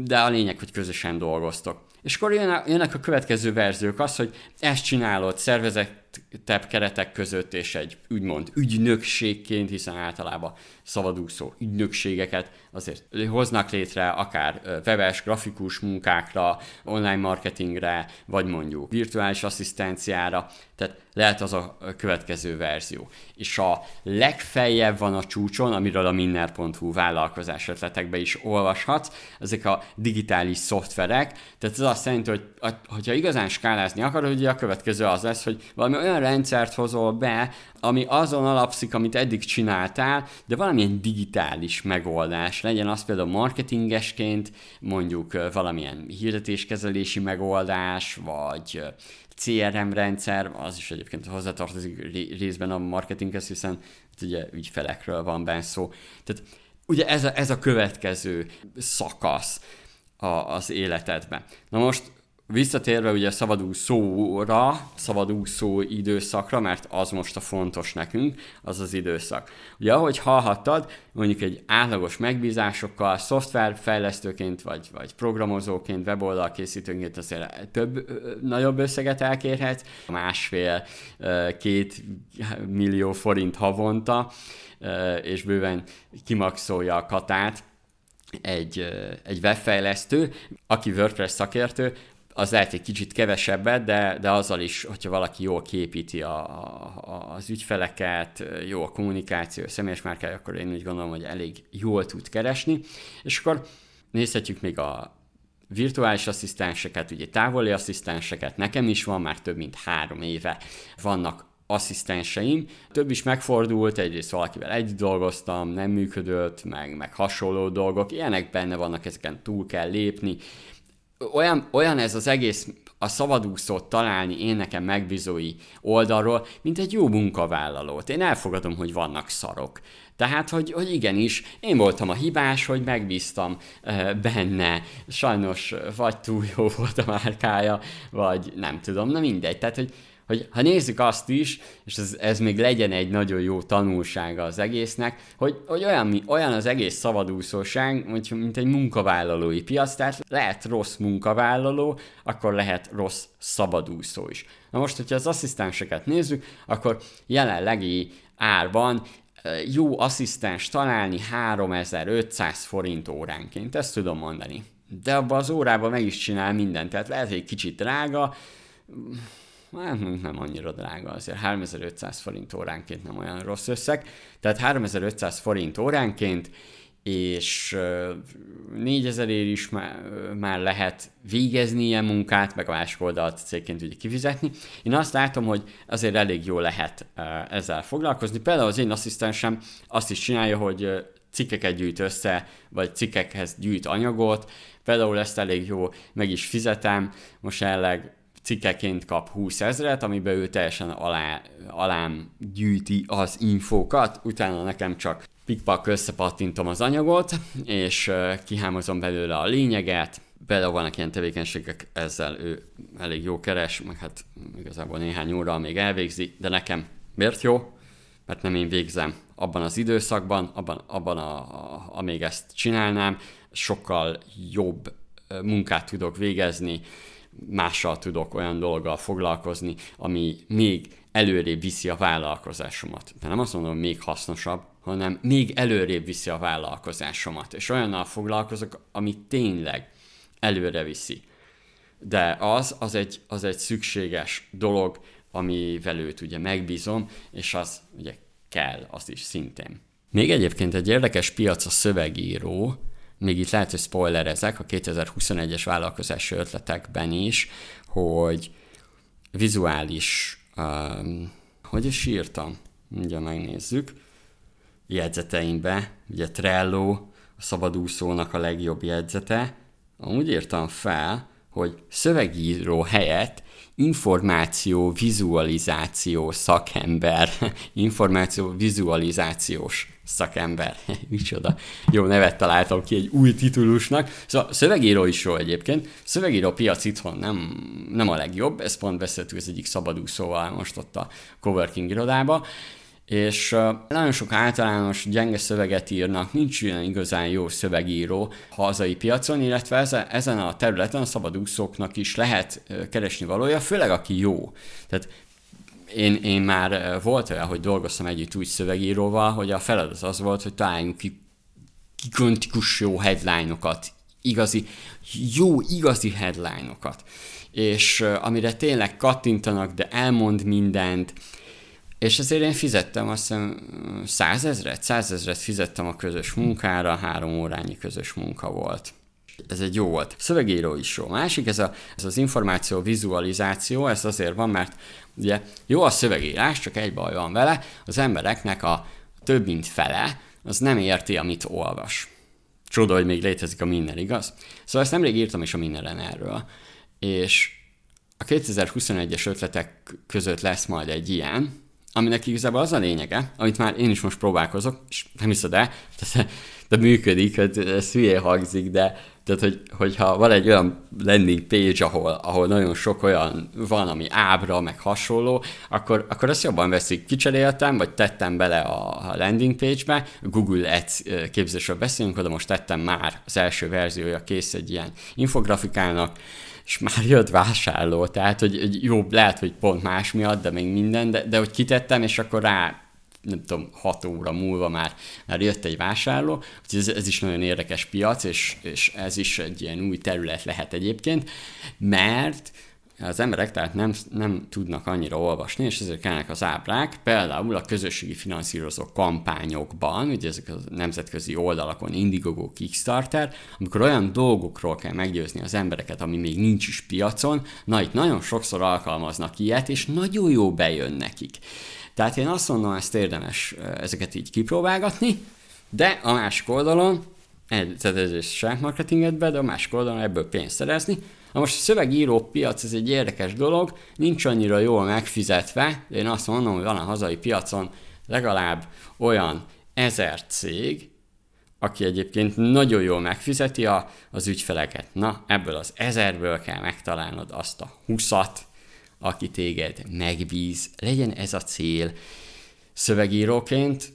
de a lényeg, hogy közösen dolgoztok. És akkor jönnek a következő verziók az, hogy ezt csinálod, szervezett szűkebb keretek között, és egy úgymond ügynökségként, hiszen általában szabadúszó ügynökségeket azért hoznak létre, akár webes, grafikus munkákra, online marketingre, vagy mondjuk virtuális asszisztenciára, tehát lehet az a következő verzió. És a legfeljebb van a csúcson, amiről a minner.hu vállalkozás ötletekbe is olvashatsz, ezek a digitális szoftverek, tehát ez azt jelenti, hogy hogyha igazán skálázni akarod, ugye a következő az lesz, hogy valami olyan rendszert hozol be, ami azon alapszik, amit eddig csináltál, de valamilyen digitális megoldás legyen, az például marketingesként, mondjuk valamilyen hirdetéskezelési megoldás, vagy CRM rendszer, az is egyébként hozzátartozik részben a marketinghez, hiszen ugye ügyfelekről van benne szó. Tehát ugye ez a, ez a következő szakasz a, az életedben. Na most Visszatérve ugye szabadúszóra, szabadúszó időszakra, mert az most a fontos nekünk, az az időszak. Ugye ahogy hallhattad, mondjuk egy átlagos megbízásokkal, szoftverfejlesztőként, vagy, vagy programozóként, weboldalkészítőként azért több, nagyobb összeget elkérhetsz, másfél, két millió forint havonta, és bőven kimaxolja a katát, egy, egy webfejlesztő, aki WordPress szakértő, az lehet egy kicsit kevesebbet, de, de azzal is, hogyha valaki jól képíti a, a, az ügyfeleket, jó a kommunikáció, a személyes márkája, akkor én úgy gondolom, hogy elég jól tud keresni. És akkor nézhetjük még a virtuális asszisztenseket, ugye távoli asszisztenseket, nekem is van, már több mint három éve vannak asszisztenseim. Több is megfordult, egyrészt valakivel együtt dolgoztam, nem működött, meg, meg hasonló dolgok, ilyenek benne vannak, ezeken túl kell lépni, olyan, olyan ez az egész a szabadúszót találni én nekem megbízói oldalról, mint egy jó munkavállalót. Én elfogadom, hogy vannak szarok. Tehát, hogy, hogy igenis, én voltam a hibás, hogy megbíztam uh, benne. Sajnos vagy túl jó volt a márkája, vagy nem tudom, na mindegy. Tehát, hogy hogy ha nézzük azt is, és ez, ez még legyen egy nagyon jó tanulsága az egésznek, hogy, hogy olyan, olyan az egész szabadúszóság, hogy, mint egy munkavállalói piac, tehát lehet rossz munkavállaló, akkor lehet rossz szabadúszó is. Na most, hogyha az asszisztenseket nézzük, akkor jelenlegi árban jó asszisztens találni 3500 forint óránként, ezt tudom mondani. De abban az órában meg is csinál mindent, tehát lehet, hogy egy kicsit drága, hát nem annyira drága, azért 3500 forint óránként nem olyan rossz összeg, tehát 3500 forint óránként, és 4000 ér is már, már lehet végezni ilyen munkát, meg a másik oldalt cégként ugye kifizetni. Én azt látom, hogy azért elég jó lehet ezzel foglalkozni. Például az én asszisztensem azt is csinálja, hogy cikkeket gyűjt össze, vagy cikkekhez gyűjt anyagot, például ezt elég jó meg is fizetem, most jelenleg cikkeként kap 20 ezret, amiben ő teljesen alá, alám gyűjti az infókat, utána nekem csak pikpak összepattintom az anyagot, és kihámozom belőle a lényeget, például vannak ilyen tevékenységek, ezzel ő elég jó keres, meg hát igazából néhány óra még elvégzi, de nekem miért jó? Mert nem én végzem abban az időszakban, abban, abban a, a, amíg ezt csinálnám, sokkal jobb munkát tudok végezni, mással tudok olyan dolggal foglalkozni, ami még előrébb viszi a vállalkozásomat. De nem azt mondom, még hasznosabb, hanem még előrébb viszi a vállalkozásomat. És olyannal foglalkozok, ami tényleg előre viszi. De az, az egy, az egy szükséges dolog, amivel őt ugye megbízom, és az ugye kell, azt is szintén. Még egyébként egy érdekes piac a szövegíró, még itt lehet, hogy spoilerezek a 2021-es vállalkozási ötletekben is, hogy vizuális, um, hogy is írtam? Ugye megnézzük. Jegyzeteimbe, ugye Trello, a szabadúszónak a legjobb jegyzete. Amúgy írtam fel, hogy szövegíró helyett információ vizualizáció szakember, információ vizualizációs szakember. Micsoda. Jó nevet találtam ki egy új titulusnak. Szóval szövegíró is jó egyébként. Szövegíró piac itthon nem, nem a legjobb, ezt pont beszéltük az egyik szabadúszóval most ott a coworking irodába és nagyon sok általános gyenge szöveget írnak, nincs olyan igazán jó szövegíró hazai piacon, illetve ezen a területen a szabadúszóknak is lehet keresni valója, főleg aki jó. Tehát én, én már volt olyan, hogy dolgoztam együtt úgy szövegíróval, hogy a feladat az volt, hogy találjunk ki gigantikus jó headline-okat, igazi, jó, igazi headline-okat, és amire tényleg kattintanak, de elmond mindent, és ezért én fizettem azt hiszem százezret, százezret fizettem a közös munkára, három órányi közös munka volt. Ez egy jó volt. Szövegíró is jó. Másik, ez, a, ez az információ vizualizáció, ez azért van, mert ugye jó a szövegírás, csak egy baj van vele, az embereknek a több mint fele, az nem érti, amit olvas. Csoda, hogy még létezik a minden, igaz? Szóval ezt nemrég írtam is a mindenen erről. És a 2021-es ötletek között lesz majd egy ilyen, aminek igazából az a lényege, amit már én is most próbálkozok, és nem hiszed el, de, de működik, ez hülye hangzik, de tehát, hogy, hogyha van egy olyan landing page, ahol, ahol nagyon sok olyan van, ami ábra, meg hasonló, akkor, akkor ezt jobban veszik. Kicseréltem, vagy tettem bele a, a landing page-be, Google Ads képzésről beszélünk, oda most tettem már az első verziója kész egy ilyen infografikának, és már jött vásárló, tehát hogy, hogy jó, lehet, hogy pont más miatt, de még minden, de, de hogy kitettem, és akkor rá nem tudom, 6 óra múlva már, már jött egy vásárló, úgyhogy ez, ez is nagyon érdekes piac, és, és ez is egy ilyen új terület lehet egyébként, mert az emberek tehát nem, nem tudnak annyira olvasni, és ezért kellnek az ábrák, például a közösségi finanszírozó kampányokban, ugye ezek a nemzetközi oldalakon, Indiegogo, Kickstarter, amikor olyan dolgokról kell meggyőzni az embereket, ami még nincs is piacon, na itt nagyon sokszor alkalmaznak ilyet, és nagyon jó bejön nekik. Tehát én azt mondom, ezt érdemes ezeket így kipróbálgatni, de a másik oldalon, tehát ez is saját marketinget be, de a másik oldalon ebből pénzt szerezni. Na most a szövegíró piac, ez egy érdekes dolog, nincs annyira jól megfizetve, de én azt mondom, hogy van a hazai piacon legalább olyan ezer cég, aki egyébként nagyon jól megfizeti a, az ügyfeleket. Na, ebből az ezerből kell megtalálnod azt a huszat, aki téged megbíz, legyen ez a cél szövegíróként,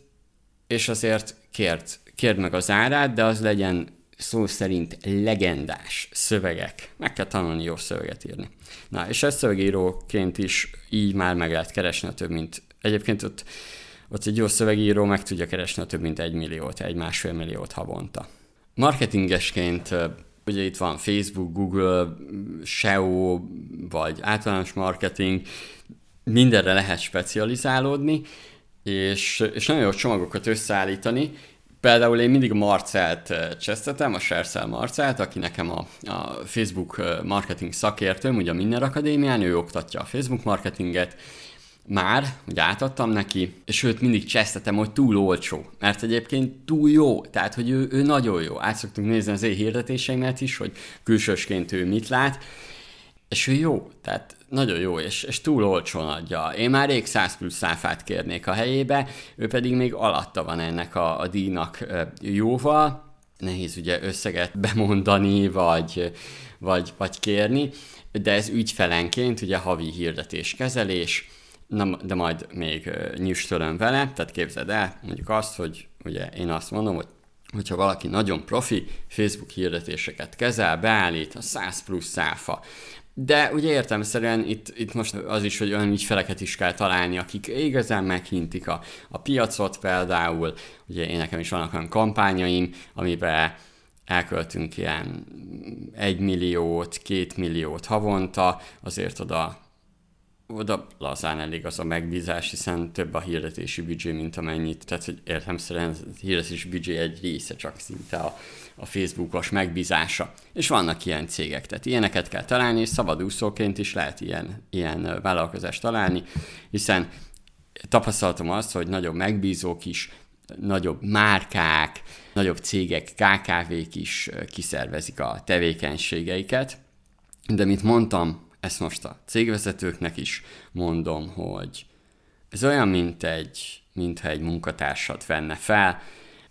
és azért kérd, kérd meg az árát, de az legyen szó szerint legendás szövegek. Meg kell tanulni jó szöveget írni. Na, és ezt szövegíróként is így már meg lehet keresni a több mint... Egyébként ott, ott egy jó szövegíró meg tudja keresni a több mint egy milliót, egy másfél milliót havonta. Marketingesként Ugye itt van Facebook, Google, SEO, vagy általános marketing, mindenre lehet specializálódni, és, és nagyon jó csomagokat összeállítani. Például én mindig Marcelt eh, csesztetem, a Shersel Marcelt, aki nekem a, a Facebook eh, marketing szakértőm, ugye a Minden Akadémián, ő oktatja a Facebook marketinget, már, hogy átadtam neki, és őt mindig csesztetem, hogy túl olcsó, mert egyébként túl jó, tehát hogy ő, ő nagyon jó. Át szoktunk nézni az én hirdetéseimet is, hogy külsősként ő mit lát, és ő jó, tehát nagyon jó, és, és túl olcsón adja. Én már rég 100 plusz száfát kérnék a helyébe, ő pedig még alatta van ennek a, a díjnak jóval, nehéz ugye összeget bemondani, vagy, vagy, vagy kérni, de ez ügyfelenként ugye havi hirdetéskezelés, Na, de majd még nyüstölöm vele, tehát képzeld el, mondjuk azt, hogy ugye én azt mondom, hogy hogyha valaki nagyon profi Facebook hirdetéseket kezel, beállít a 100 plusz száfa, de ugye értelmeszerűen itt, itt most az is, hogy olyan ügyfeleket is kell találni, akik igazán meghintik a, a piacot például. Ugye én nekem is vannak olyan kampányaim, amiben elköltünk ilyen egy milliót, két milliót havonta, azért oda oda lazán elég az a megbízás, hiszen több a hirdetési büdzsé, mint amennyit, tehát hogy értelmszerűen a hirdetési büdzsé egy része csak szinte a, a Facebookos megbízása. És vannak ilyen cégek, tehát ilyeneket kell találni, és szabadúszóként is lehet ilyen, ilyen vállalkozást találni, hiszen tapasztaltam azt, hogy nagyobb megbízók is, nagyobb márkák, nagyobb cégek, KKV-k is kiszervezik a tevékenységeiket, de mint mondtam, ezt most a cégvezetőknek is mondom, hogy ez olyan, mint egy, mintha egy munkatársat venne fel,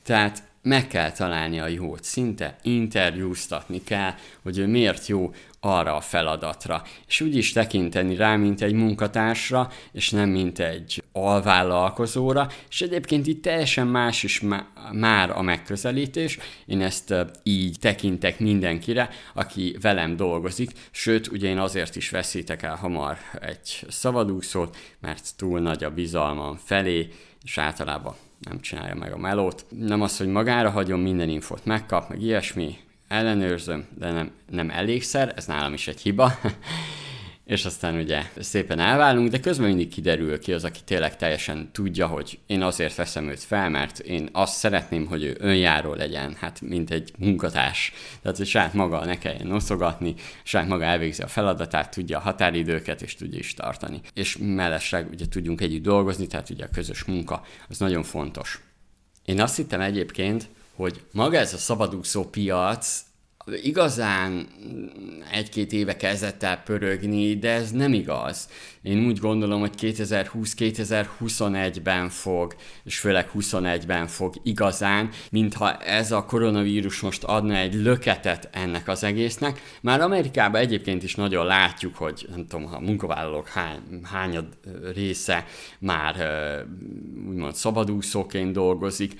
tehát meg kell találni a jót, szinte interjúztatni kell, hogy ő miért jó arra a feladatra, és úgy is tekinteni rá, mint egy munkatársra, és nem mint egy alvállalkozóra, és egyébként itt teljesen más is már a megközelítés, én ezt így tekintek mindenkire, aki velem dolgozik, sőt, ugye én azért is veszítek el hamar egy szabadúszót, mert túl nagy a bizalmam felé, és általában nem csinálja meg a melót. Nem az, hogy magára hagyom, minden infot megkap, meg ilyesmi, ellenőrzöm, de nem, nem elégszer, ez nálam is egy hiba, és aztán ugye szépen elválunk, de közben mindig kiderül ki az, aki tényleg teljesen tudja, hogy én azért veszem őt fel, mert én azt szeretném, hogy ő önjáró legyen, hát mint egy munkatárs. Tehát, hogy saját maga ne kelljen noszogatni, saját maga elvégzi a feladatát, tudja a határidőket, és tudja is tartani. És mellesleg ugye tudjunk együtt dolgozni, tehát ugye a közös munka, az nagyon fontos. Én azt hittem egyébként, hogy maga ez a szabadúszó piac igazán egy-két éve kezdett el pörögni, de ez nem igaz. Én úgy gondolom, hogy 2020-2021-ben fog, és főleg 21-ben fog igazán, mintha ez a koronavírus most adna egy löketet ennek az egésznek. Már Amerikában egyébként is nagyon látjuk, hogy nem tudom, a munkavállalók hány, hányad része már úgymond szabadúszóként dolgozik.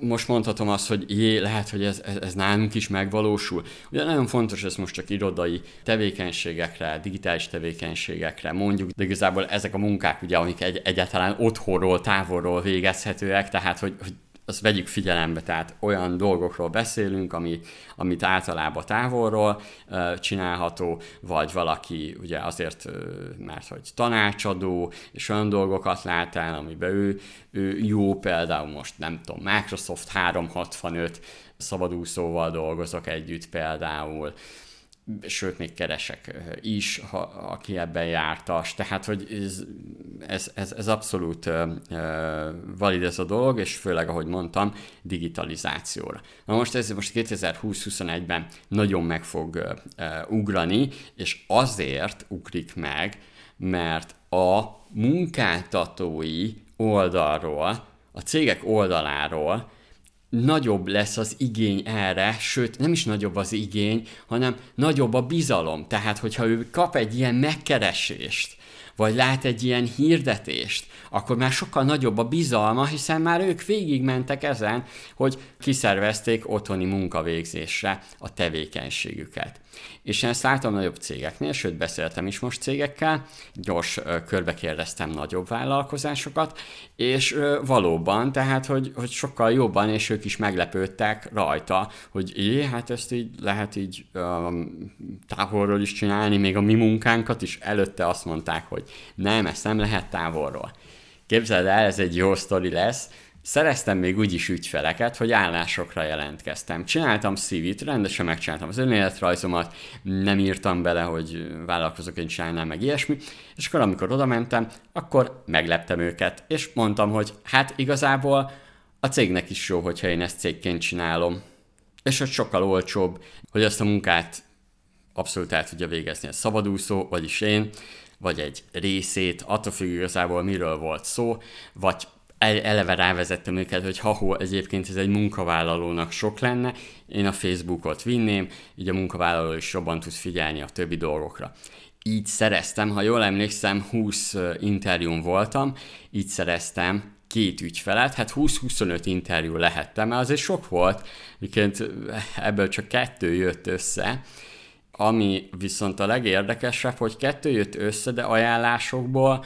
Most mondhatom azt, hogy jé, lehet, hogy ez, ez, ez nálunk is megvalósul. Ugye nagyon fontos ez most csak irodai tevékenységekre, digitális tevékenységekre mondjuk, de igazából ezek a munkák, ugye, amik egy, egyáltalán otthonról, távolról végezhetőek, tehát hogy, hogy azt vegyük figyelembe, tehát olyan dolgokról beszélünk, ami, amit általában távolról uh, csinálható, vagy valaki ugye azért, uh, mert hogy tanácsadó, és olyan dolgokat lát el, amiben ő, ő jó, például most nem tudom, Microsoft 365 szabadúszóval dolgozok együtt például, sőt, még keresek is, ha, aki ebben jártas. Tehát, hogy ez, ez, ez, ez abszolút uh, valid ez a dolog, és főleg, ahogy mondtam, digitalizációra. Na most ez most 2020-21-ben nagyon meg fog uh, ugrani, és azért ugrik meg, mert a munkáltatói oldalról, a cégek oldaláról nagyobb lesz az igény erre, sőt nem is nagyobb az igény, hanem nagyobb a bizalom. Tehát, hogyha ő kap egy ilyen megkeresést, vagy lát egy ilyen hirdetést, akkor már sokkal nagyobb a bizalma, hiszen már ők végigmentek ezen, hogy kiszervezték otthoni munkavégzésre a tevékenységüket. És én ezt látom nagyobb cégeknél, sőt beszéltem is most cégekkel, gyors körbe kérdeztem nagyobb vállalkozásokat, és valóban, tehát, hogy, hogy sokkal jobban, és ők is meglepődtek rajta, hogy é, hát ezt így lehet így um, távolról is csinálni, még a mi munkánkat is előtte azt mondták, hogy nem, ezt nem lehet távolról. Képzeld el, ez egy jó sztori lesz, Szereztem még úgyis ügyfeleket, hogy állásokra jelentkeztem. Csináltam CV-t, rendesen megcsináltam az önéletrajzomat, nem írtam bele, hogy vállalkozóként csinálnám meg ilyesmi, és akkor amikor oda mentem, akkor megleptem őket, és mondtam, hogy hát igazából a cégnek is jó, hogyha én ezt cégként csinálom. És hogy sokkal olcsóbb, hogy azt a munkát abszolút el tudja végezni a szabadúszó, vagyis én, vagy egy részét, attól függ igazából miről volt szó, vagy eleve rávezettem őket, hogy ha egyébként ez egy munkavállalónak sok lenne, én a Facebookot vinném, így a munkavállaló is jobban tud figyelni a többi dolgokra. Így szereztem, ha jól emlékszem, 20 interjún voltam, így szereztem két ügyfelet, hát 20-25 interjú lehettem, mert azért sok volt, miként ebből csak kettő jött össze, ami viszont a legérdekesebb, hogy kettő jött össze, de ajánlásokból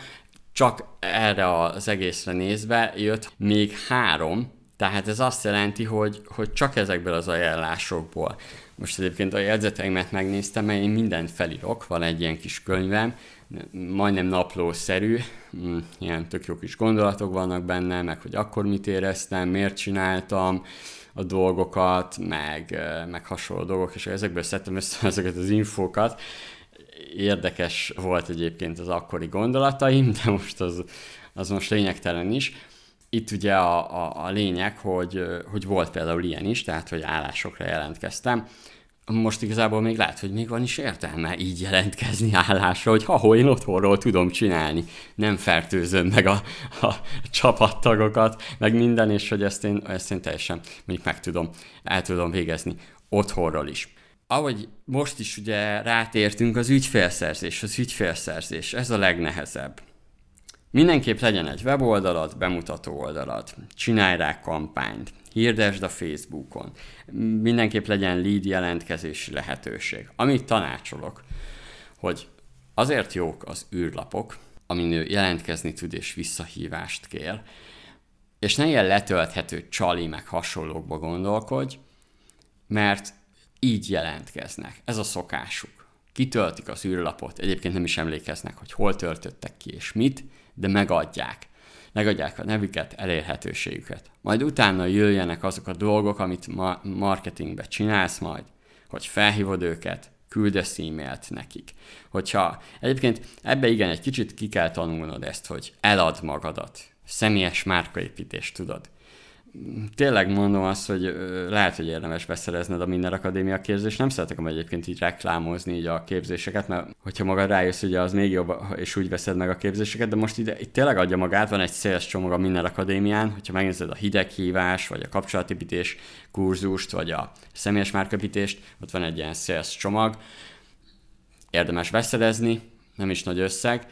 csak erre az egészre nézve jött még három, tehát ez azt jelenti, hogy, hogy csak ezekből az ajánlásokból. Most egyébként a jegyzeteimet megnéztem, mert én mindent felírok, van egy ilyen kis könyvem, majdnem naplószerű, mm, ilyen tök jó kis gondolatok vannak benne, meg hogy akkor mit éreztem, miért csináltam a dolgokat, meg, meg hasonló dolgok, és ezekből szedtem össze ezeket az infókat, érdekes volt egyébként az akkori gondolataim, de most az, az most lényegtelen is. Itt ugye a, a, a lényeg, hogy, hogy volt például ilyen is, tehát hogy állásokra jelentkeztem. Most igazából még lehet, hogy még van is értelme így jelentkezni állásra, hogy ha én otthonról tudom csinálni, nem fertőzöm meg a, a csapattagokat, meg minden, és hogy ezt én, ezt én teljesen mondjuk meg tudom, el tudom végezni otthonról is. ahogy most is ugye rátértünk az ügyfélszerzés, az ügyfélszerzés, ez a legnehezebb. Mindenképp legyen egy weboldalad, bemutató oldalad, csinálj rá kampányt, hirdesd a Facebookon, mindenképp legyen lead jelentkezési lehetőség. Amit tanácsolok, hogy azért jók az űrlapok, amin ő jelentkezni tud és visszahívást kér, és ne ilyen letölthető csali meg hasonlókba gondolkodj, mert így jelentkeznek. Ez a szokásuk. Kitöltik az űrlapot, egyébként nem is emlékeznek, hogy hol töltöttek ki és mit, de megadják. Megadják a nevüket, elérhetőségüket. Majd utána jöjjenek azok a dolgok, amit ma- marketingbe csinálsz majd, hogy felhívod őket, küldesz e-mailt nekik. Hogyha egyébként ebbe igen, egy kicsit ki kell tanulnod ezt, hogy elad magadat. Személyes márkaépítést tudod tényleg mondom azt, hogy lehet, hogy érdemes beszerezned a Minden Akadémia képzést. Nem szeretek egyébként így reklámozni így a képzéseket, mert hogyha magad rájössz, ugye az még jobb, és úgy veszed meg a képzéseket, de most ide, itt tényleg adja magát, van egy széles csomag a Minden Akadémián, hogyha megnézed a hideghívás, vagy a kapcsolatépítés kurzust, vagy a személyes márkapítést, ott van egy ilyen széles csomag, érdemes beszerezni, nem is nagy összeg,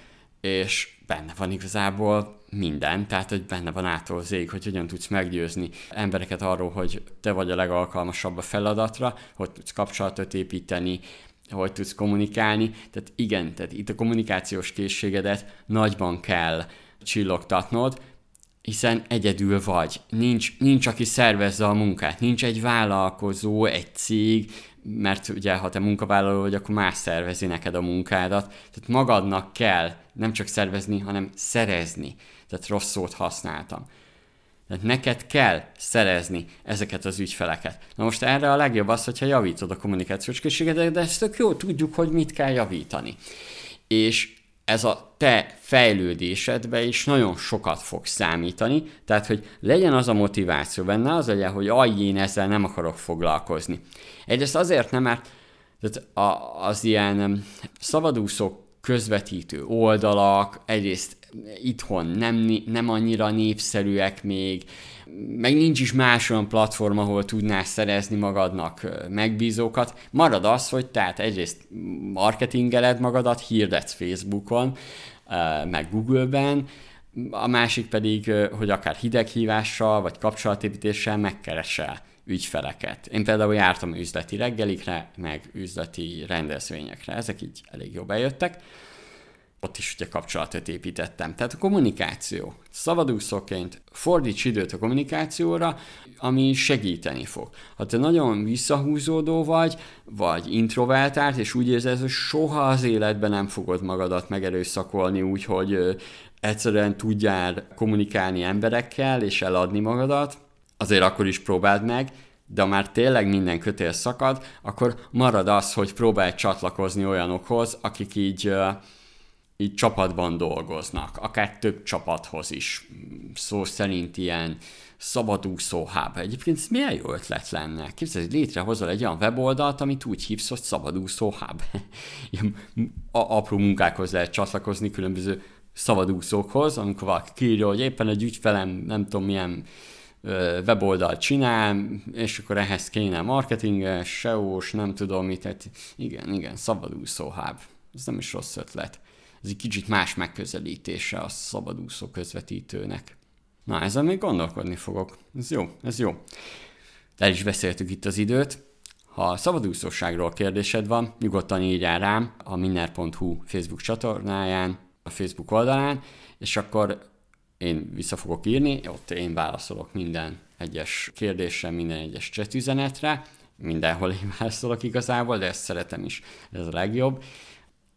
és benne van igazából minden, tehát hogy benne van ától zég, hogy hogyan tudsz meggyőzni embereket arról, hogy te vagy a legalkalmasabb a feladatra, hogy tudsz kapcsolatot építeni, hogy tudsz kommunikálni. Tehát igen, tehát itt a kommunikációs készségedet nagyban kell csillogtatnod, hiszen egyedül vagy. Nincs, nincs, aki szervezze a munkát. Nincs egy vállalkozó, egy cég, mert ugye ha te munkavállaló vagy, akkor más szervezi neked a munkádat. Tehát magadnak kell nem csak szervezni, hanem szerezni. Tehát rossz szót használtam. Tehát neked kell szerezni ezeket az ügyfeleket. Na most erre a legjobb az, hogyha javítod a kommunikációs készségedet, de ezt tök jó tudjuk, hogy mit kell javítani. És ez a te fejlődésedbe is nagyon sokat fog számítani, tehát hogy legyen az a motiváció benne, az legyen, hogy aj, én ezzel nem akarok foglalkozni. Egyrészt azért nem, mert tehát az ilyen szabadúszók közvetítő oldalak, egyrészt itthon nem, nem annyira népszerűek még, meg nincs is más olyan platform, ahol tudnál szerezni magadnak megbízókat. Marad az, hogy tehát egyrészt marketingeled magadat, hirdetsz Facebookon, meg Google-ben, a másik pedig, hogy akár hideghívással vagy kapcsolatépítéssel megkeresel ügyfeleket. Én például jártam üzleti reggelikre, meg üzleti rendezvényekre, ezek így elég jó bejöttek ott is ugye kapcsolatot építettem. Tehát a kommunikáció. Szabadúszóként fordíts időt a kommunikációra, ami segíteni fog. Ha te nagyon visszahúzódó vagy, vagy introvertált, és úgy érzed, hogy soha az életben nem fogod magadat megerőszakolni úgy, hogy egyszerűen tudjál kommunikálni emberekkel, és eladni magadat, azért akkor is próbáld meg, de ha már tényleg minden kötél szakad, akkor marad az, hogy próbálj csatlakozni olyanokhoz, akik így így csapatban dolgoznak, akár több csapathoz is. Szó szerint ilyen szabadúszó hub. Egyébként ez milyen jó ötlet lenne? Képzeld, hogy létrehozol egy olyan weboldalt, amit úgy hívsz, hogy szabadúszó hub. Ilyen apró munkákhoz lehet csatlakozni különböző szabadúszókhoz, amikor valaki kírja, hogy éppen egy ügyfelem nem tudom milyen weboldalt csinál, és akkor ehhez kéne marketinges, SEO-s, nem tudom mit, tehát igen, igen, szabadúszó hub. Ez nem is rossz ötlet ez egy kicsit más megközelítése a szabadúszó közvetítőnek. Na, ezzel még gondolkodni fogok. Ez jó, ez jó. El is beszéltük itt az időt. Ha szabadúszóságról kérdésed van, nyugodtan írjál rám a minner.hu Facebook csatornáján, a Facebook oldalán, és akkor én vissza fogok írni, ott én válaszolok minden egyes kérdésre, minden egyes chat üzenetre, mindenhol én válaszolok igazából, de ezt szeretem is, ez a legjobb.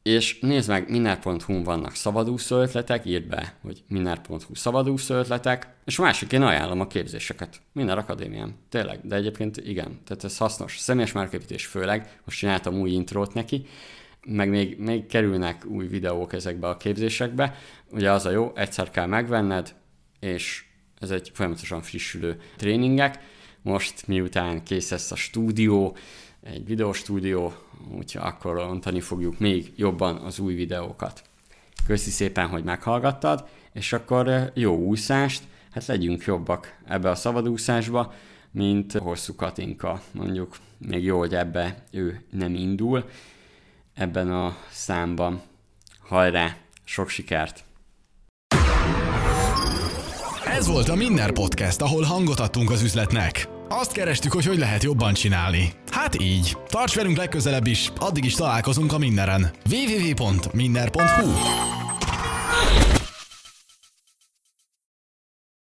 És nézd meg, minner.hu vannak szabadúszó ötletek, írd be, hogy minner.hu szabadúszó ötletek, és a másik én ajánlom a képzéseket. Minner Akadémián. Tényleg, de egyébként igen, tehát ez hasznos. Személyes márképítés főleg, most csináltam új intrót neki, meg még, még kerülnek új videók ezekbe a képzésekbe. Ugye az a jó, egyszer kell megvenned, és ez egy folyamatosan frissülő tréningek. Most miután kész lesz a stúdió, egy videóstúdió, úgyhogy akkor rontani fogjuk még jobban az új videókat. Köszi szépen, hogy meghallgattad, és akkor jó úszást, hát legyünk jobbak ebbe a szabadúszásba, mint Hosszú Katinka. Mondjuk még jó, hogy ebbe ő nem indul ebben a számban. Hajrá, sok sikert! Ez volt a Minner Podcast, ahol hangot adtunk az üzletnek. Azt kerestük, hogy hogy lehet jobban csinálni. Hát így. Tarts velünk legközelebb is, addig is találkozunk a Minneren. www.minner.hu